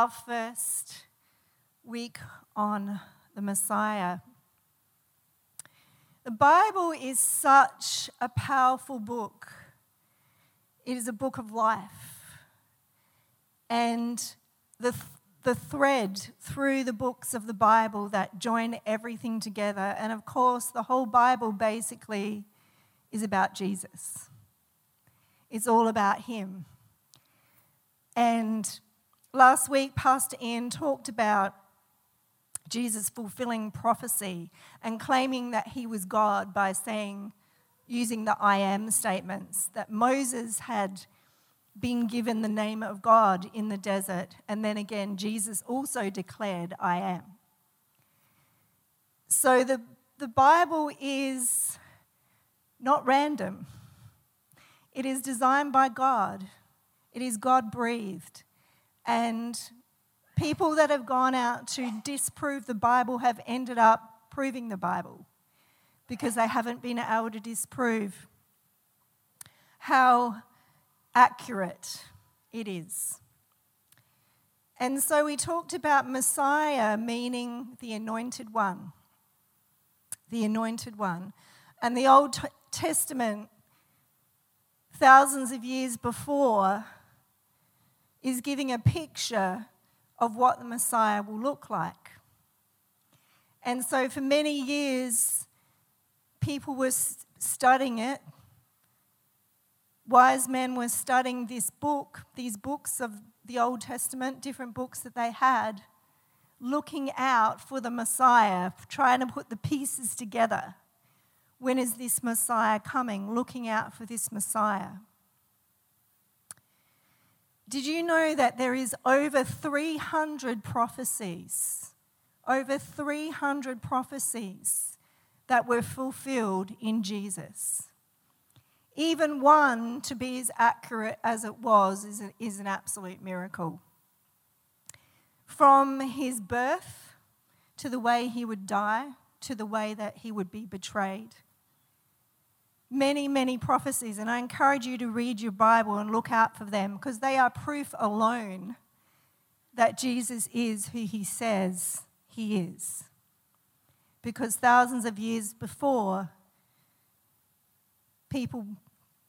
our first week on the Messiah. The Bible is such a powerful book. It is a book of life. And the, the thread through the books of the Bible that join everything together, and of course, the whole Bible basically is about Jesus. It's all about Him. And last week, Pastor Ian talked about Jesus fulfilling prophecy and claiming that he was God by saying, using the I am statements, that Moses had been given the name of God in the desert. And then again, Jesus also declared, I am. So the, the Bible is not random, it is designed by God, it is God breathed. And people that have gone out to disprove the Bible have ended up proving the Bible because they haven't been able to disprove how accurate it is. And so we talked about Messiah meaning the anointed one. The anointed one. And the Old Testament, thousands of years before, is giving a picture of what the Messiah will look like. And so for many years, people were studying it. Wise men were studying this book, these books of the Old Testament, different books that they had, looking out for the Messiah, trying to put the pieces together. When is this Messiah coming? Looking out for this Messiah. Did you know that there is over 300 prophecies? Over 300 prophecies that were fulfilled in Jesus. Even one to be as accurate as it was is, a, is an absolute miracle. From his birth to the way he would die, to the way that he would be betrayed many, many prophecies, and I encourage you to read your Bible and look out for them because they are proof alone that Jesus is who he says he is. Because thousands of years before, people,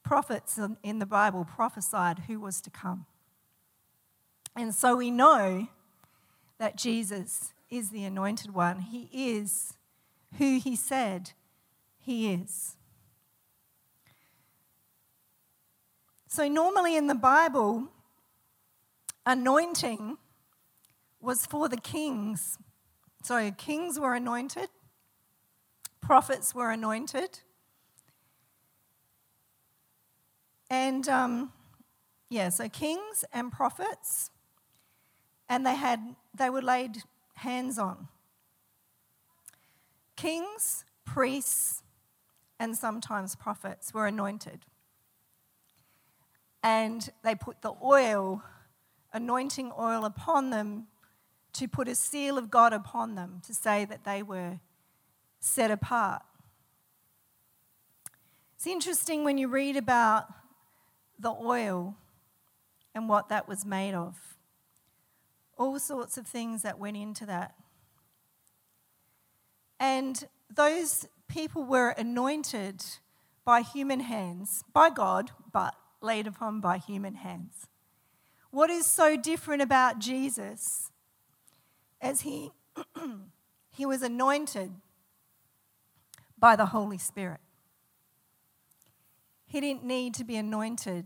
prophets in the Bible prophesied who was to come. And so we know that Jesus is the anointed one. He is who he said he is. So, normally in the Bible, anointing was for the kings. So, kings were anointed, prophets were anointed. And um, yeah, so kings and prophets, and they had they were laid hands on. Kings, priests, and sometimes prophets were anointed and they put the oil, anointing oil, upon them to put a seal of God upon them to say that they were set apart. It's interesting when you read about the oil and what that was made of. All sorts of things that went into that. And those people were anointed by human hands, by God, but laid upon by human hands. What is so different about Jesus as he, he was anointed by the Holy Spirit? He didn't need to be anointed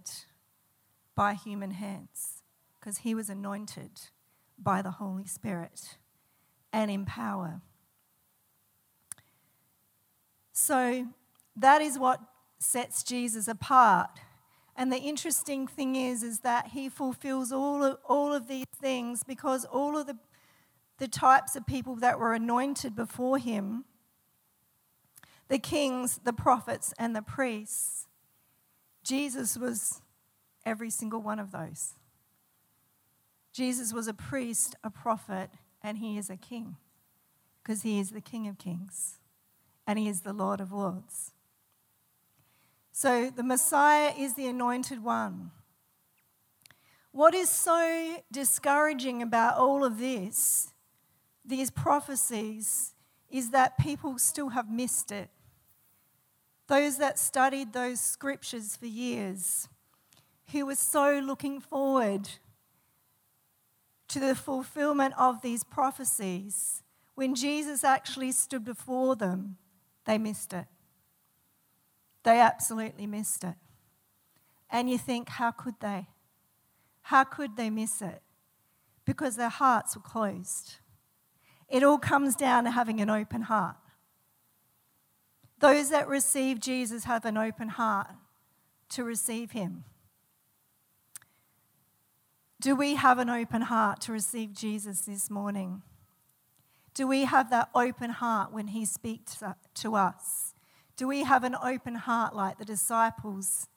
by human hands because he was anointed by the Holy Spirit and in power. So that is what sets Jesus apart and the interesting thing is, is that he fulfills all of, all of these things because all of the, the types of people that were anointed before him, the kings, the prophets, and the priests, Jesus was every single one of those. Jesus was a priest, a prophet, and he is a king because he is the King of kings and he is the Lord of lords. So the Messiah is the anointed one. What is so discouraging about all of this, these prophecies, is that people still have missed it. Those that studied those scriptures for years, who were so looking forward to the fulfillment of these prophecies, when Jesus actually stood before them, they missed it. They absolutely missed it. And you think, how could they? How could they miss it? Because their hearts were closed. It all comes down to having an open heart. Those that receive Jesus have an open heart to receive him. Do we have an open heart to receive Jesus this morning? Do we have that open heart when he speaks to us? Do we have an open heart like the disciples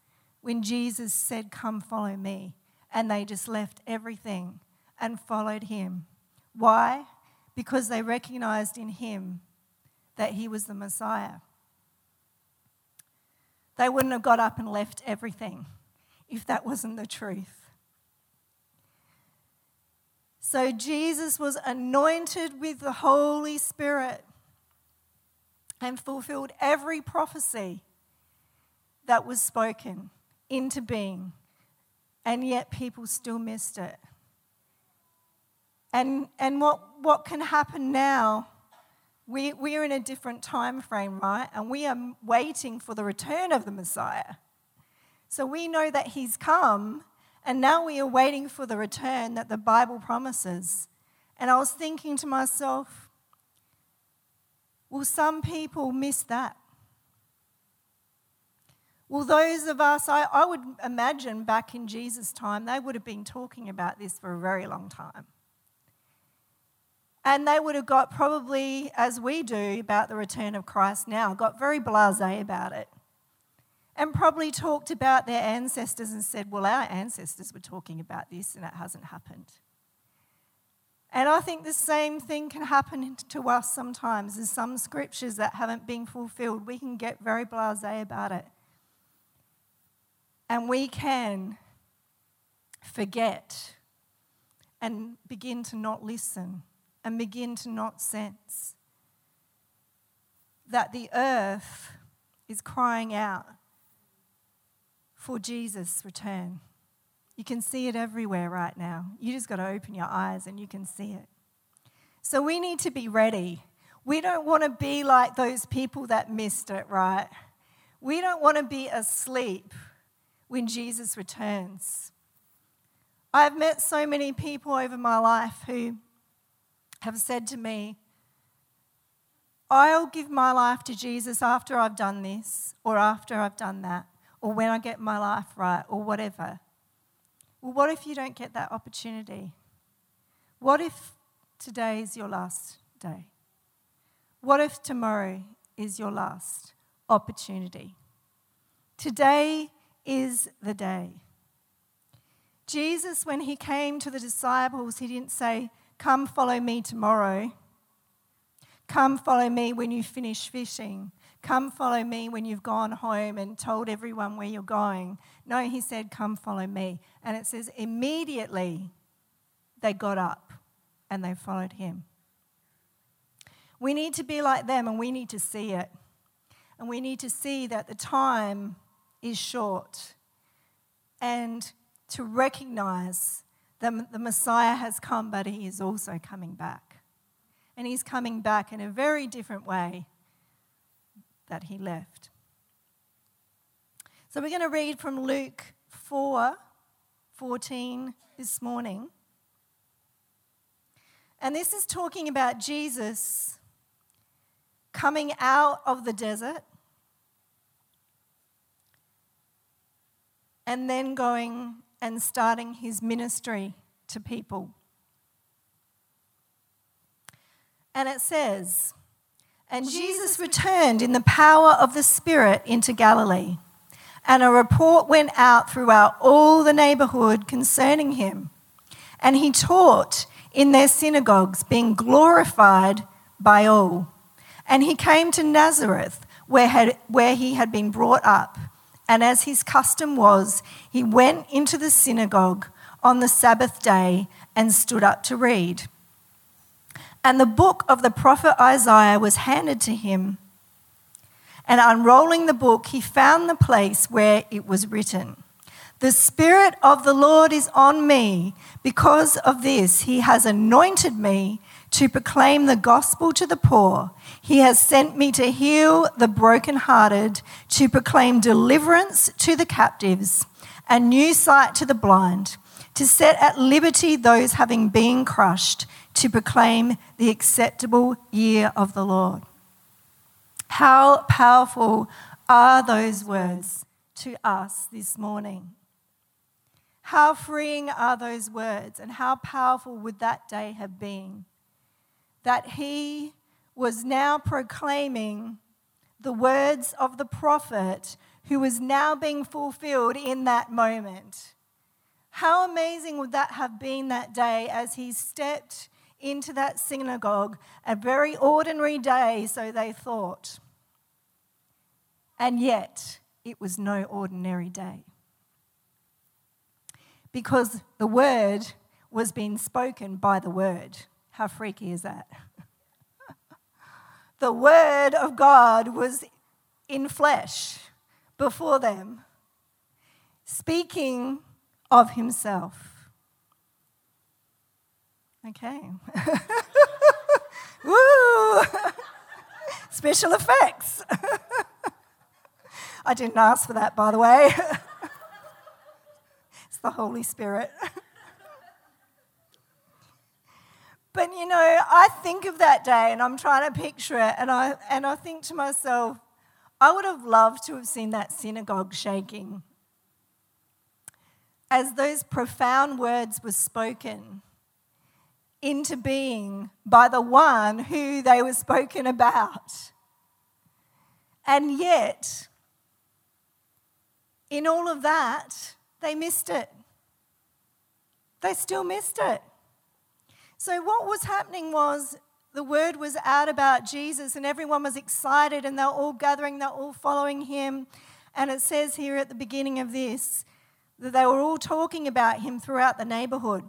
when Jesus said, Come follow me? and they just left everything and followed him. Why? Because they recognized in him that he was the Messiah. They wouldn't have got up and left everything if that wasn't the truth. So Jesus was anointed with the Holy Spirit and fulfilled every prophecy that was spoken into being and yet people still missed it. And, and what, what can happen now, we, we're in a different time frame, right? And we are waiting for the return of the Messiah. So we know that he's come, and now we are waiting for the return that the Bible promises. And I was thinking to myself, will some people miss that? Well, those of us, I, I would imagine back in Jesus' time, they would have been talking about this for a very long time. And they would have got probably, as we do about the return of Christ now, got very blase about it. And probably talked about their ancestors and said, well, our ancestors were talking about this and it hasn't happened. And I think the same thing can happen to us sometimes. There's some scriptures that haven't been fulfilled. We can get very blase about it. And we can forget and begin to not listen and begin to not sense that the earth is crying out for Jesus' return. You can see it everywhere right now. You just got to open your eyes and you can see it. So we need to be ready. We don't want to be like those people that missed it, right? We don't want to be asleep when Jesus returns. I've met so many people over my life who have said to me, I'll give my life to Jesus after I've done this, or after I've done that, or when I get my life right, or whatever. Well, what if you don't get that opportunity? What if today is your last day? What if tomorrow is your last opportunity? Today is the day. Jesus, when he came to the disciples, he didn't say, Come follow me tomorrow. Come follow me when you finish fishing. Come follow me when you've gone home and told everyone where you're going. No, he said, Come follow me. And it says, immediately they got up and they followed him. We need to be like them and we need to see it. And we need to see that the time is short and to recognize that the Messiah has come, but he is also coming back. And he's coming back in a very different way that he left. So we're going to read from Luke 4 14 this morning. And this is talking about Jesus coming out of the desert and then going and starting his ministry to people. And it says, And oh, Jesus returned in the power of the Spirit into Galilee. And a report went out throughout all the neighborhood concerning him. And he taught in their synagogues, being glorified by all. And he came to Nazareth, where, had, where he had been brought up. And as his custom was, he went into the synagogue on the Sabbath day and stood up to read. And the book of the prophet Isaiah was handed to him. And unrolling the book, he found the place where it was written The Spirit of the Lord is on me. Because of this, he has anointed me to proclaim the gospel to the poor. He has sent me to heal the brokenhearted, to proclaim deliverance to the captives, and new sight to the blind, to set at liberty those having been crushed, to proclaim the acceptable year of the Lord. How powerful are those words to us this morning? How freeing are those words, and how powerful would that day have been? That he was now proclaiming the words of the prophet who was now being fulfilled in that moment. How amazing would that have been that day as he stepped into that synagogue, a very ordinary day, so they thought. And yet, it was no ordinary day. Because the word was being spoken by the word. How freaky is that? the word of God was in flesh before them, speaking of himself. Okay. Woo! Special effects. I didn't ask for that, by the way. it's the Holy Spirit. but you know, I think of that day and I'm trying to picture it, and I, and I think to myself, I would have loved to have seen that synagogue shaking as those profound words were spoken into being by the one who they were spoken about. And yet, in all of that, they missed it. They still missed it. So, what was happening was the word was out about Jesus, and everyone was excited, and they're all gathering, they're all following him. And it says here at the beginning of this that they were all talking about him throughout the neighborhood.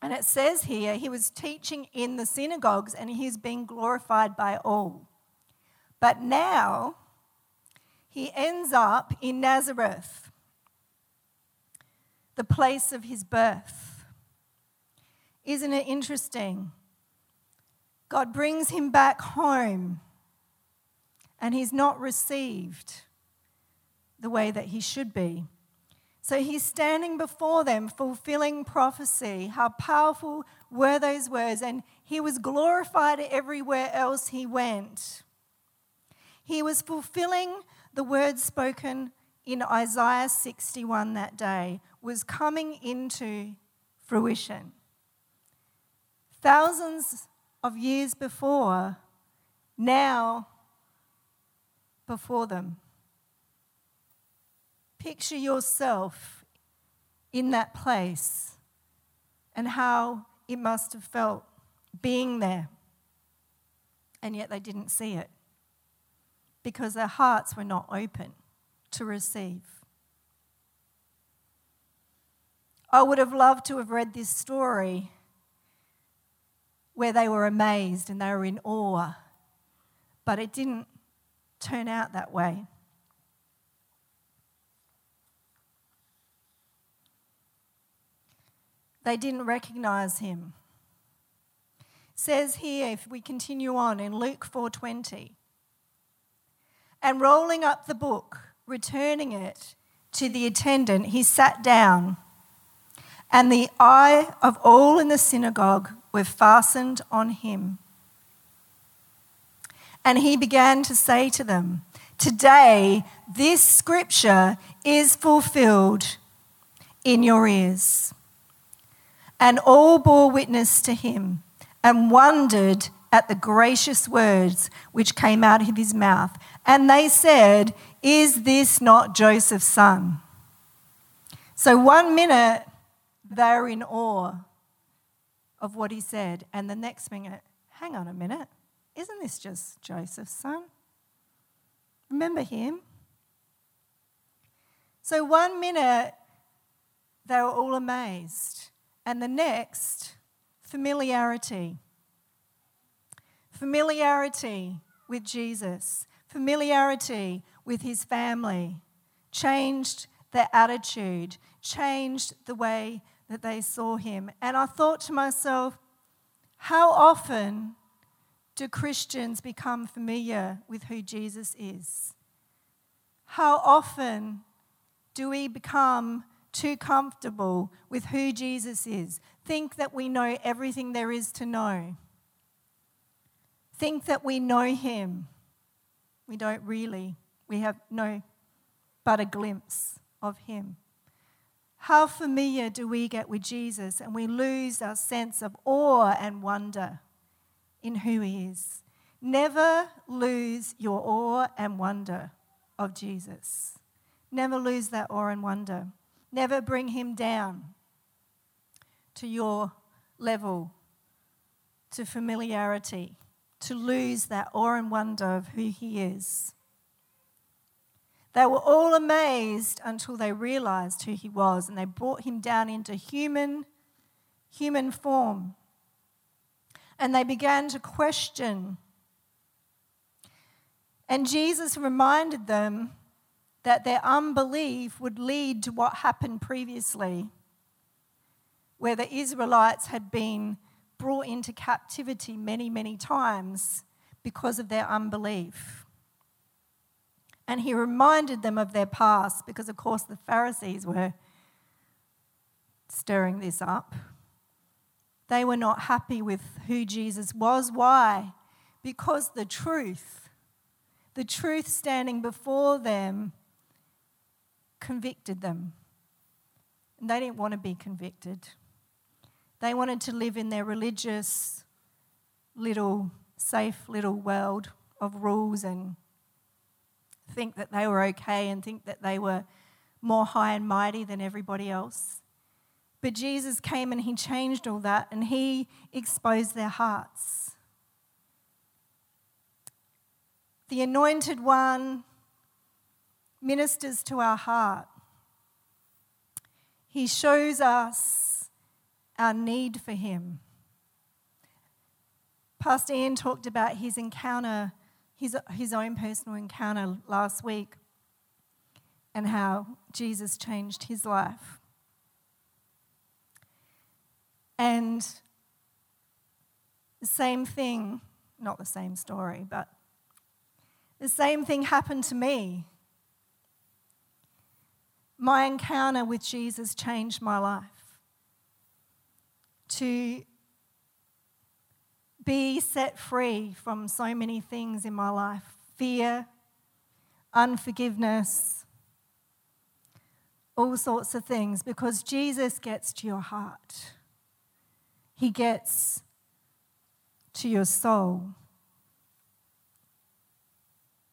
And it says here, he was teaching in the synagogues and he's being glorified by all. But now he ends up in Nazareth, the place of his birth. Isn't it interesting? God brings him back home and he's not received the way that he should be. So he's standing before them, fulfilling prophecy. How powerful were those words? And he was glorified everywhere else he went. He was fulfilling the words spoken in Isaiah 61 that day, was coming into fruition. Thousands of years before, now before them. Picture yourself in that place and how it must have felt being there. And yet they didn't see it because their hearts were not open to receive. I would have loved to have read this story where they were amazed and they were in awe, but it didn't turn out that way. They didn't recognize him. It says here if we continue on in Luke 4:20 and rolling up the book returning it to the attendant he sat down and the eye of all in the synagogue were fastened on him and he began to say to them today this scripture is fulfilled in your ears and all bore witness to him and wondered at the gracious words which came out of his mouth. And they said, Is this not Joseph's son? So one minute they're in awe of what he said, and the next minute, hang on a minute, isn't this just Joseph's son? Remember him? So one minute they were all amazed. And the next, familiarity. Familiarity with Jesus, familiarity with his family changed their attitude, changed the way that they saw him. And I thought to myself, how often do Christians become familiar with who Jesus is? How often do we become too comfortable with who Jesus is? Think that we know everything there is to know. Think that we know him. We don't really. We have no but a glimpse of him. How familiar do we get with Jesus and we lose our sense of awe and wonder in who he is? Never lose your awe and wonder of Jesus. Never lose that awe and wonder. Never bring him down to your level, to familiarity, to lose that awe and wonder of who he is. They were all amazed until they realized who he was and they brought him down into human human form. And they began to question. And Jesus reminded them that their unbelief would lead to what happened previously, where the Israelites had been brought into captivity many, many times because of their unbelief. And he reminded them of their past because, of course, the Pharisees were stirring this up. They were not happy with who Jesus was. Why? Because the truth, the truth standing before them, convicted them. And they didn't want to be convicted. They wanted to live in their religious, little, safe little world of rules and think that they were okay and think that they were more high and mighty than everybody else. But Jesus came and he changed all that and he exposed their hearts. The anointed one ministers to our heart. He shows us our need for him. Pastor Ian talked about his encounter his, his own personal encounter last week and how Jesus changed his life. And the same thing, not the same story, but the same thing happened to me. My encounter with Jesus changed my life. To be set free from so many things in my life fear, unforgiveness, all sorts of things because Jesus gets to your heart. He gets to your soul.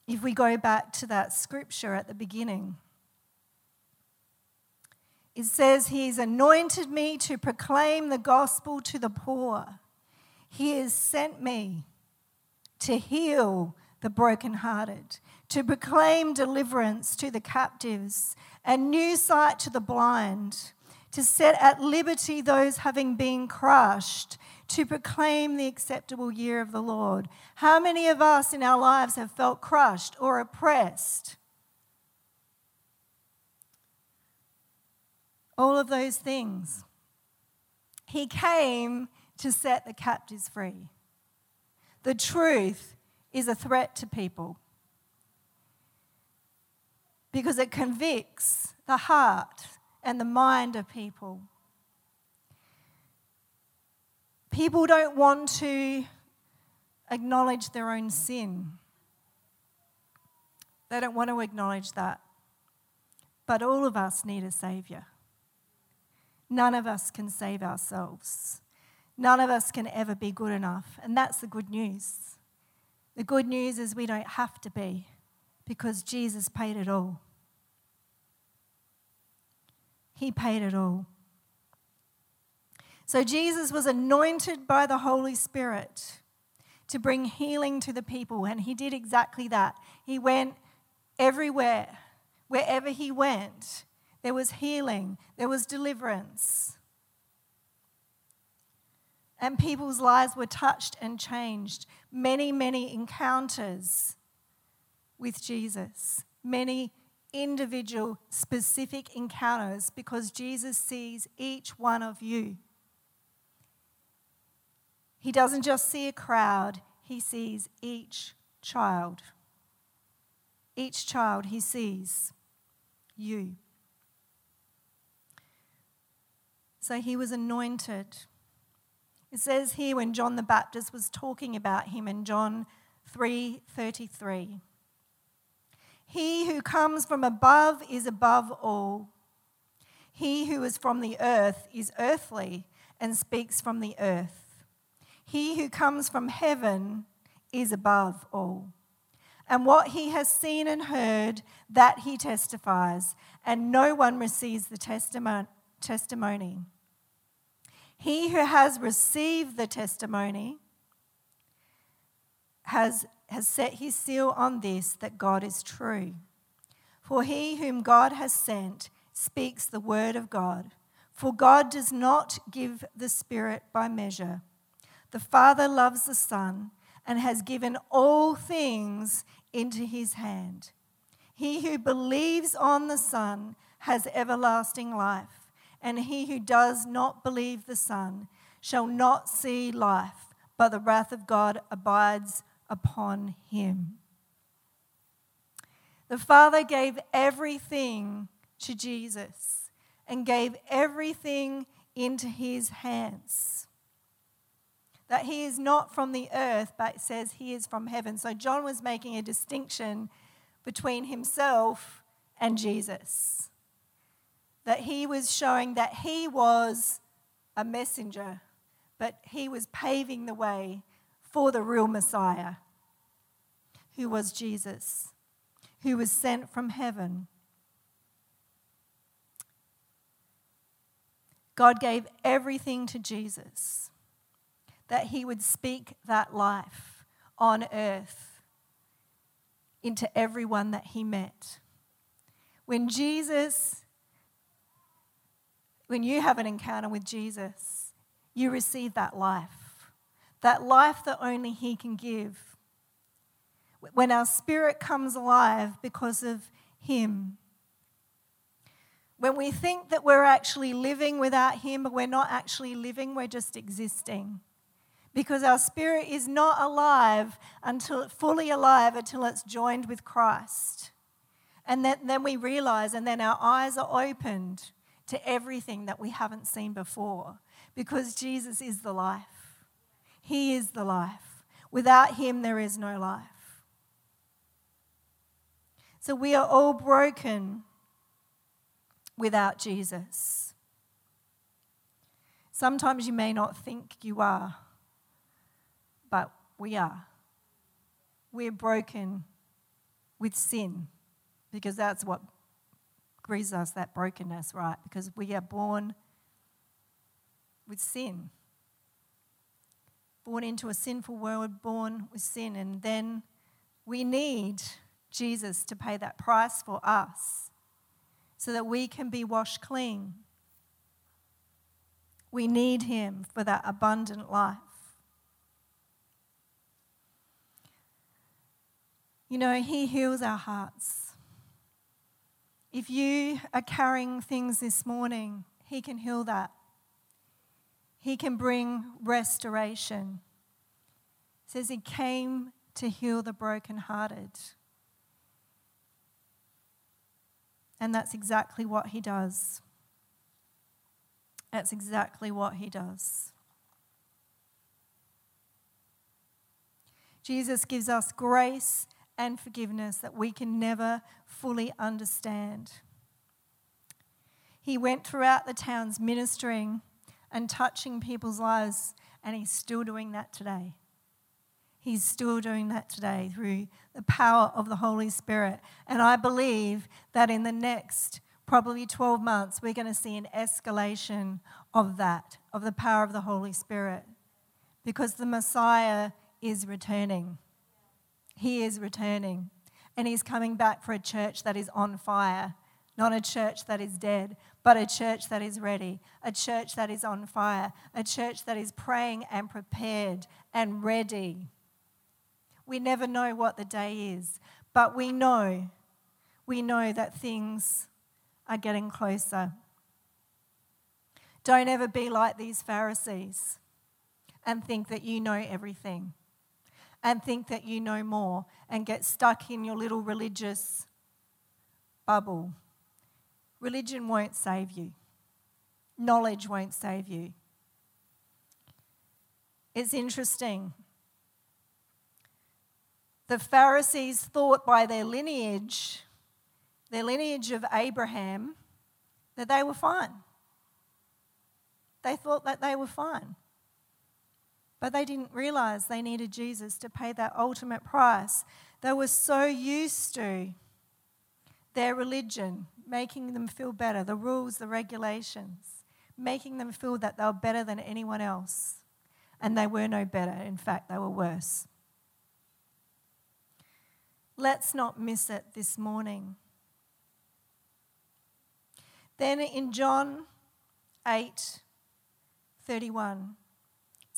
If we go back to that scripture at the beginning, it says, He's anointed me to proclaim the gospel to the poor. He has sent me to heal the brokenhearted, to proclaim deliverance to the captives and new sight to the blind, to set at liberty those having been crushed, to proclaim the acceptable year of the Lord. How many of us in our lives have felt crushed or oppressed? All of those things. He came to set the captives free. The truth is a threat to people because it convicts the heart and the mind of people. People don't want to acknowledge their own sin. They don't want to acknowledge that. But all of us need a Saviour. None of us can save ourselves. None of us can ever be good enough. And that's the good news. The good news is we don't have to be because Jesus paid it all. He paid it all. So Jesus was anointed by the Holy Spirit to bring healing to the people, and he did exactly that. He went everywhere, wherever he went, there was healing, there was deliverance. And people's lives were touched and changed. Many, many encounters with Jesus, many individual, specific encounters because Jesus sees each one of you. He doesn't just see a crowd, he sees each child. Each child he sees you. So he was anointed. It says here when John the Baptist was talking about him in John 3:33. He who comes from above is above all. He who is from the earth is earthly and speaks from the earth. He who comes from heaven is above all. And what he has seen and heard, that he testifies, and no one receives the testimony. He who has received the testimony has has set his seal on this that God is true. For he whom God has sent speaks the word of God. For God does not give the Spirit by measure. The Father loves the Son and has given all things into his hand. He who believes on the Son has everlasting life, and he who does not believe the Son shall not see life, but the wrath of God abides upon him. The Father gave everything to Jesus and gave everything into his hands. That he is not from the earth, but says he is from heaven. So John was making a distinction between himself and Jesus. That he was showing that he was a messenger, but he was paving the way for the real Messiah, who was Jesus, who was sent from heaven. God gave everything to Jesus that he would speak that life on earth into everyone that he met. When Jesus, when you have an encounter with Jesus, you receive that life that life that only He can give. When our spirit comes alive because of Him. When we think that we're actually living without Him, but we're not actually living, we're just existing. Because our spirit is not alive until fully alive until it's joined with Christ. And then, then we realize, and then our eyes are opened to everything that we haven't seen before. Because Jesus is the life. He is the life. Without Him, there is no life. So we are all broken without Jesus. Sometimes you may not think you are, but we are. We're broken with sin because that's what grieves us, that brokenness, right? Because we are born with sin born into a sinful world, born with sin, and then we need Jesus to pay that price for us so that we can be washed clean. We need Him for that abundant life. You know, He heals our hearts. If you are carrying things this morning, He can heal that. He can bring restoration. It says he came to heal the brokenhearted. And that's exactly what he does. That's exactly what he does. Jesus gives us grace and forgiveness that we can never fully understand. He went throughout the towns ministering and touching people's lives, and He's still doing that today. He's still doing that today through the power of the Holy Spirit. And I believe that in the next probably 12 months, we're going to see an escalation of that, of the power of the Holy Spirit, because the Messiah is returning. He is returning. And he's coming back for a church that is on fire, not a church that is dead, but a church that is ready, a church that is on fire, a church that is praying and prepared and ready. We never know what the day is, but we know, we know that things are getting closer. Don't ever be like these Pharisees and think that you know everything and think that you know more and get stuck in your little religious bubble. Religion won't save you, knowledge won't save you. It's interesting. The Pharisees thought by their lineage, their lineage of Abraham, that they were fine. They thought that they were fine. But they didn't realize they needed Jesus to pay that ultimate price. They were so used to their religion making them feel better, the rules, the regulations, making them feel that they were better than anyone else. And they were no better. In fact, they were worse. Let's not miss it this morning. Then in John 8 31,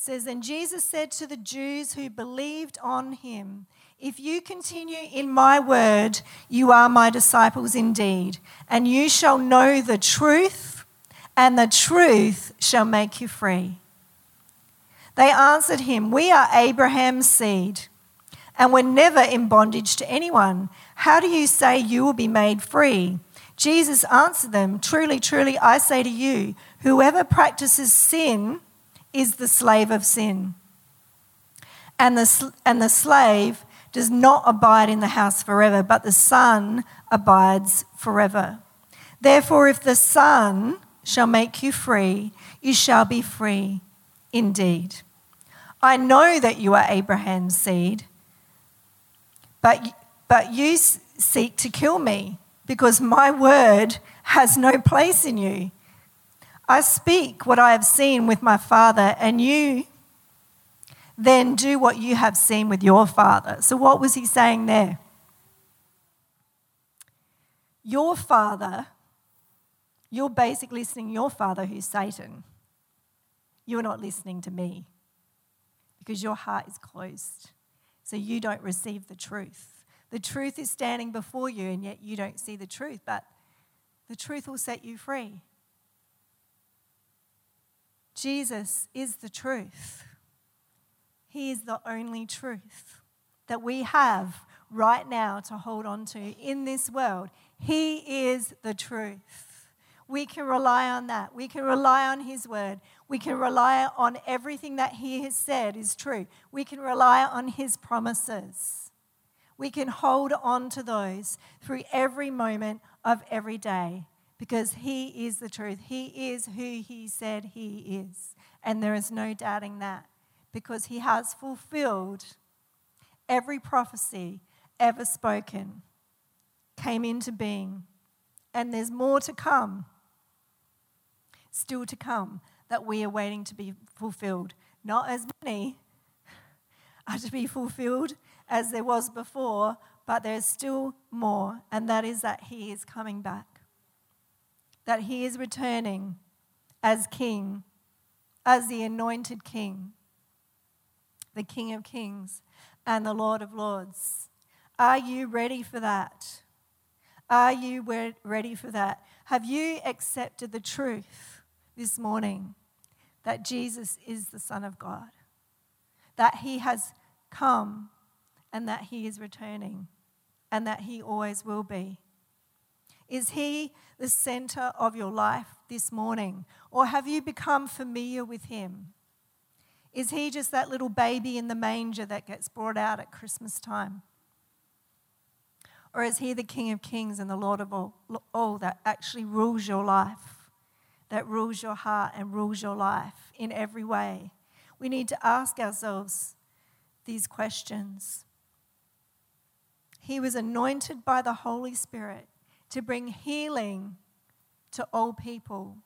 says, And Jesus said to the Jews who believed on him, If you continue in my word, you are my disciples indeed, and you shall know the truth, and the truth shall make you free. They answered him, We are Abraham's seed, and we're never in bondage to anyone. How do you say you will be made free? Jesus answered them, Truly, truly, I say to you, whoever practices sin, is the slave of sin. And the, and the slave does not abide in the house forever, but the Son abides forever. Therefore, if the Son shall make you free, you shall be free indeed. I know that you are Abraham's seed, but, but you seek to kill me because my word has no place in you. I speak what I have seen with my father, and you then do what you have seen with your father. So, what was he saying there? Your father, you're basically listening your father who's Satan. You're not listening to me because your heart is closed. So you don't receive the truth. The truth is standing before you, and yet you don't see the truth, but the truth will set you free. Jesus is the truth. He is the only truth that we have right now to hold on to in this world. He is the truth. We can rely on that. We can rely on His word. We can rely on everything that He has said is true. We can rely on His promises. We can hold on to those through every moment of every day because He is the truth. He is who He said He is. And there is no doubting that because He has fulfilled every prophecy ever spoken, came into being. And there's more to come, still to come, that we are waiting to be fulfilled. Not as many are to be fulfilled as there was before, but there's still more, and that is that He is coming back that he is returning as king, as the anointed king, the King of kings and the Lord of lords. Are you ready for that? Are you ready for that? Have you accepted the truth this morning that Jesus is the Son of God? That he has come and that he is returning and that he always will be? Is he the center of your life this morning? Or have you become familiar with him? Is he just that little baby in the manger that gets brought out at Christmas time? Or is he the King of Kings and the Lord of all, all that actually rules your life, that rules your heart and rules your life in every way? We need to ask ourselves these questions. He was anointed by the Holy Spirit to bring healing to all people,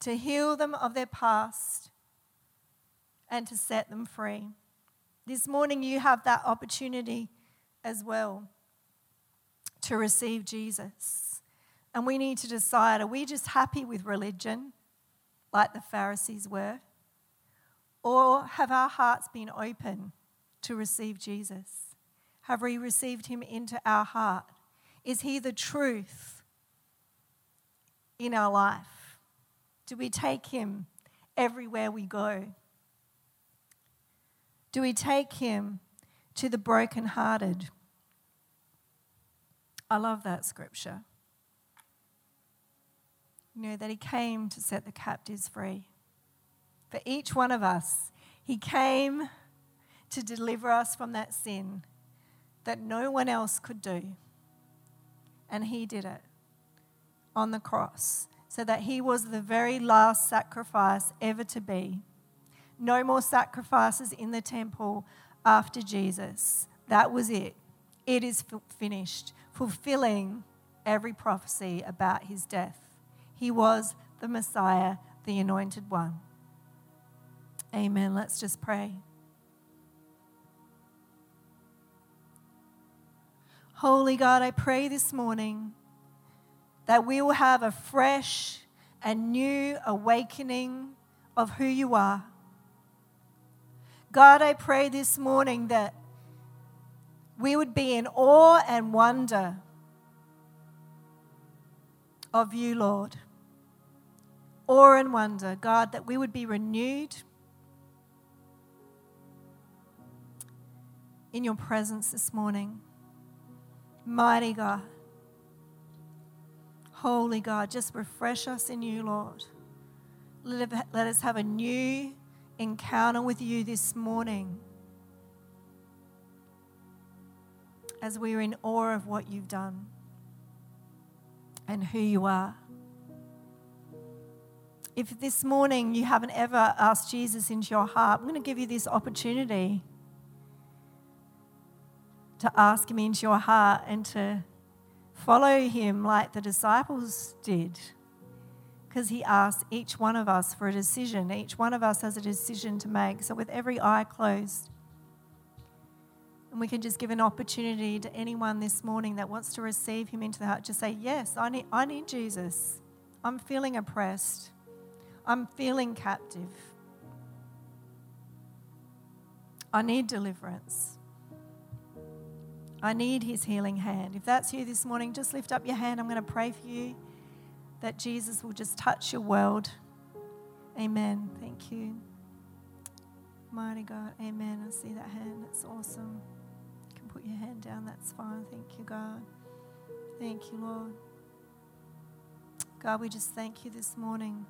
to heal them of their past, and to set them free. This morning, you have that opportunity as well to receive Jesus. And we need to decide are we just happy with religion, like the Pharisees were? Or have our hearts been open to receive Jesus? Have we received him into our heart? Is he the truth in our life? Do we take him everywhere we go? Do we take him to the brokenhearted? I love that scripture. You know, that he came to set the captives free. For each one of us, he came to deliver us from that sin that no one else could do. And he did it on the cross so that he was the very last sacrifice ever to be. No more sacrifices in the temple after Jesus. That was it. It is finished, fulfilling every prophecy about his death. He was the Messiah, the anointed one. Amen. Let's just pray. Holy God, I pray this morning that we will have a fresh and new awakening of who you are. God, I pray this morning that we would be in awe and wonder of you, Lord. Awe and wonder, God, that we would be renewed in your presence this morning. Mighty God, holy God, just refresh us in you, Lord. Let us have a new encounter with you this morning as we're in awe of what you've done and who you are. If this morning you haven't ever asked Jesus into your heart, I'm going to give you this opportunity to ask him into your heart and to follow him like the disciples did because he asks each one of us for a decision. Each one of us has a decision to make. So, with every eye closed, and we can just give an opportunity to anyone this morning that wants to receive him into the heart, just say, Yes, I need, I need Jesus. I'm feeling oppressed, I'm feeling captive. I need deliverance. I need his healing hand. If that's you this morning, just lift up your hand. I'm going to pray for you that Jesus will just touch your world. Amen. Thank you. Mighty God. Amen. I see that hand. That's awesome. You can put your hand down. That's fine. Thank you, God. Thank you, Lord. God, we just thank you this morning.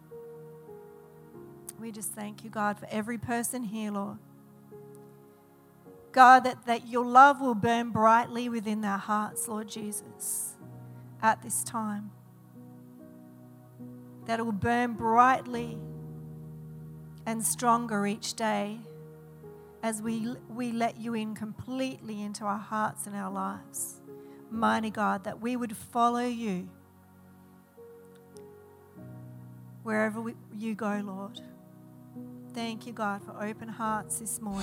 We just thank you, God, for every person here, Lord. God, that, that your love will burn brightly within their hearts, Lord Jesus, at this time that it will burn brightly and stronger each day as we, we let you in completely into our hearts and our lives. Mighty God, that we would follow you wherever we, you go, Lord. Thank you, God, for open hearts this morning.